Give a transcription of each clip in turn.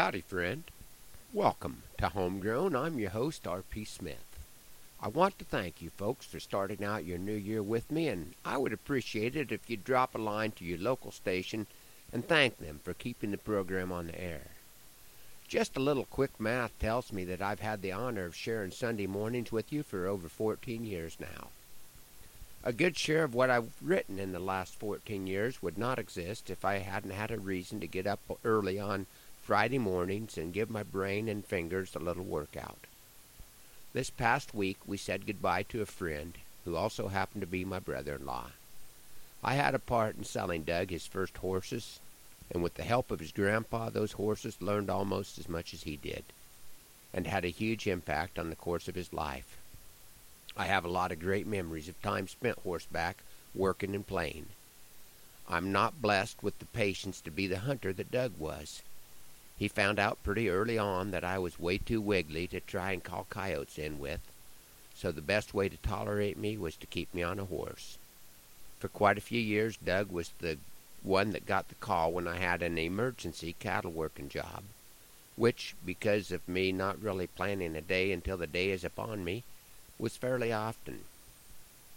Howdy, friend. Welcome to Homegrown. I'm your host, R.P. Smith. I want to thank you folks for starting out your new year with me, and I would appreciate it if you'd drop a line to your local station and thank them for keeping the program on the air. Just a little quick math tells me that I've had the honor of sharing Sunday mornings with you for over 14 years now. A good share of what I've written in the last 14 years would not exist if I hadn't had a reason to get up early on Friday mornings and give my brain and fingers a little workout. This past week we said goodbye to a friend who also happened to be my brother in law. I had a part in selling Doug his first horses, and with the help of his grandpa, those horses learned almost as much as he did, and had a huge impact on the course of his life. I have a lot of great memories of time spent horseback, working and playing. I'm not blessed with the patience to be the hunter that Doug was. He found out pretty early on that I was way too wiggly to try and call coyotes in with, so the best way to tolerate me was to keep me on a horse. For quite a few years, Doug was the one that got the call when I had an emergency cattle working job, which, because of me not really planning a day until the day is upon me, was fairly often.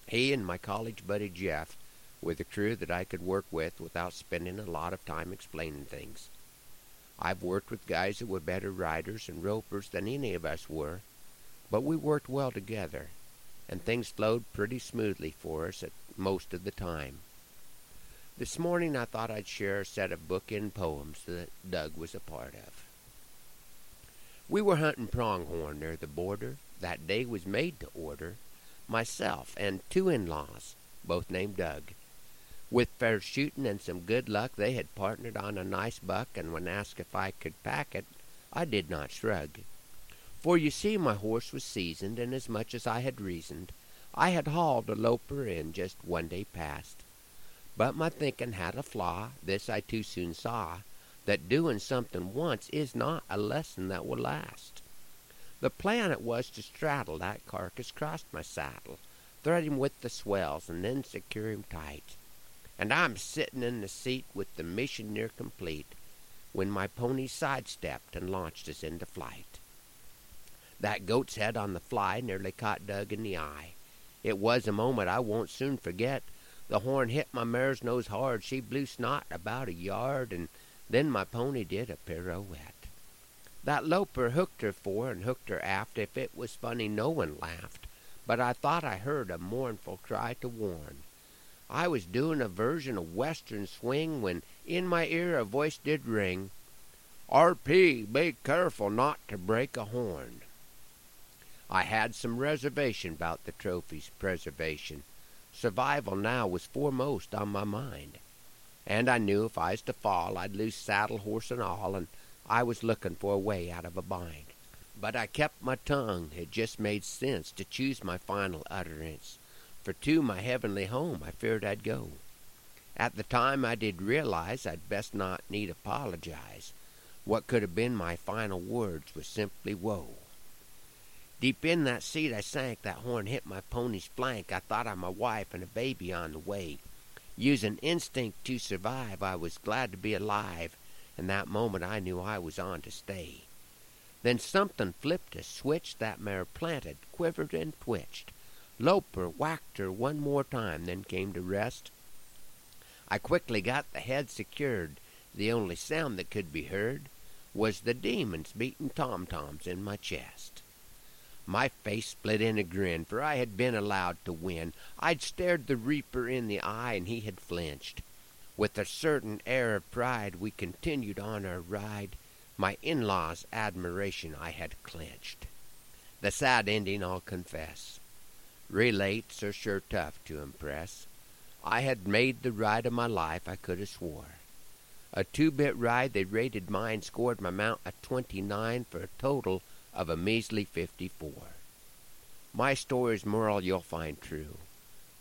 He and my college buddy Jeff were the crew that I could work with without spending a lot of time explaining things. I've worked with guys that were better riders and ropers than any of us were, but we worked well together, and things flowed pretty smoothly for us at most of the time. This morning I thought I'd share a set of bookend poems that Doug was a part of. We were hunting pronghorn near the border. That day was made to order. Myself and two in-laws, both named Doug. With fair shooting and some good luck, they had partnered on a nice buck, and when asked if I could pack it, I did not shrug. For you see, my horse was seasoned, and as much as I had reasoned, I had hauled a loper in just one day past. But my thinking had a flaw, this I too soon saw, that doing something once is not a lesson that will last. The plan it was to straddle that carcass cross my saddle, thread him with the swells, and then secure him tight. And I'm sittin' in the seat with the mission near complete, when my pony sidestepped and launched us into flight. That goat's head on the fly nearly caught Doug in the eye. It was a moment I won't soon forget. The horn hit my mare's nose hard. She blew snot about a yard, and then my pony did a pirouette. That loper hooked her fore and hooked her aft. If it was funny, no one laughed. But I thought I heard a mournful cry to warn. I was doing a version of Western swing when in my ear a voice did ring. R.P., be careful not to break a horn. I had some reservation about the trophy's preservation. Survival now was foremost on my mind. And I knew if I was to fall, I'd lose saddle, horse, and all, and I was looking for a way out of a bind. But I kept my tongue. It just made sense to choose my final utterance. For to my heavenly home I feared I'd go. At the time I did realize I'd best not need apologize. What could have been my final words was simply woe. Deep in that seat I sank, that horn hit my pony's flank. I thought of my wife and a baby on the way. Using instinct to survive, I was glad to be alive and that moment I knew I was on to stay. Then something flipped a switch that mare planted, quivered and twitched. Loper whacked her one more time, then came to rest. I quickly got the head secured. The only sound that could be heard was the demons beating tom toms in my chest. My face split in a grin, for I had been allowed to win. I'd stared the reaper in the eye, and he had flinched. With a certain air of pride we continued on our ride. My in-laws' admiration I had clinched. The sad ending I'll confess. Relates are sure tough to impress. I had made the ride of my life, I could have swore. A two-bit ride they rated mine scored my mount a 29 for a total of a measly 54. My story's moral you'll find true.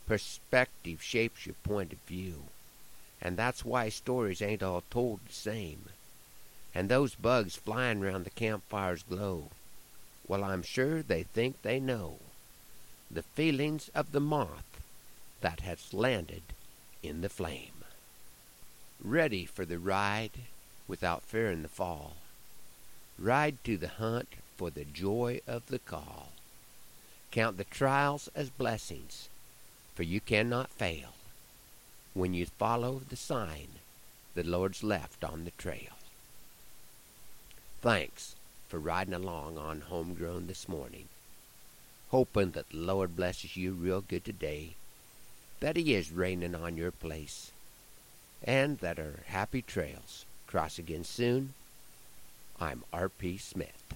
Perspective shapes your point of view and that's why stories ain't all told the same. And those bugs flying round the campfire's glow, well, I'm sure they think they know the feelings of the moth that has landed in the flame. Ready for the ride without fearing the fall, Ride to the hunt for the joy of the call. Count the trials as blessings, for you cannot fail when you follow the sign the Lord's left on the trail. Thanks for riding along on Homegrown this morning. Hoping that the Lord blesses you real good today, that He is raining on your place, and that our happy trails cross again soon. I'm R.P. Smith.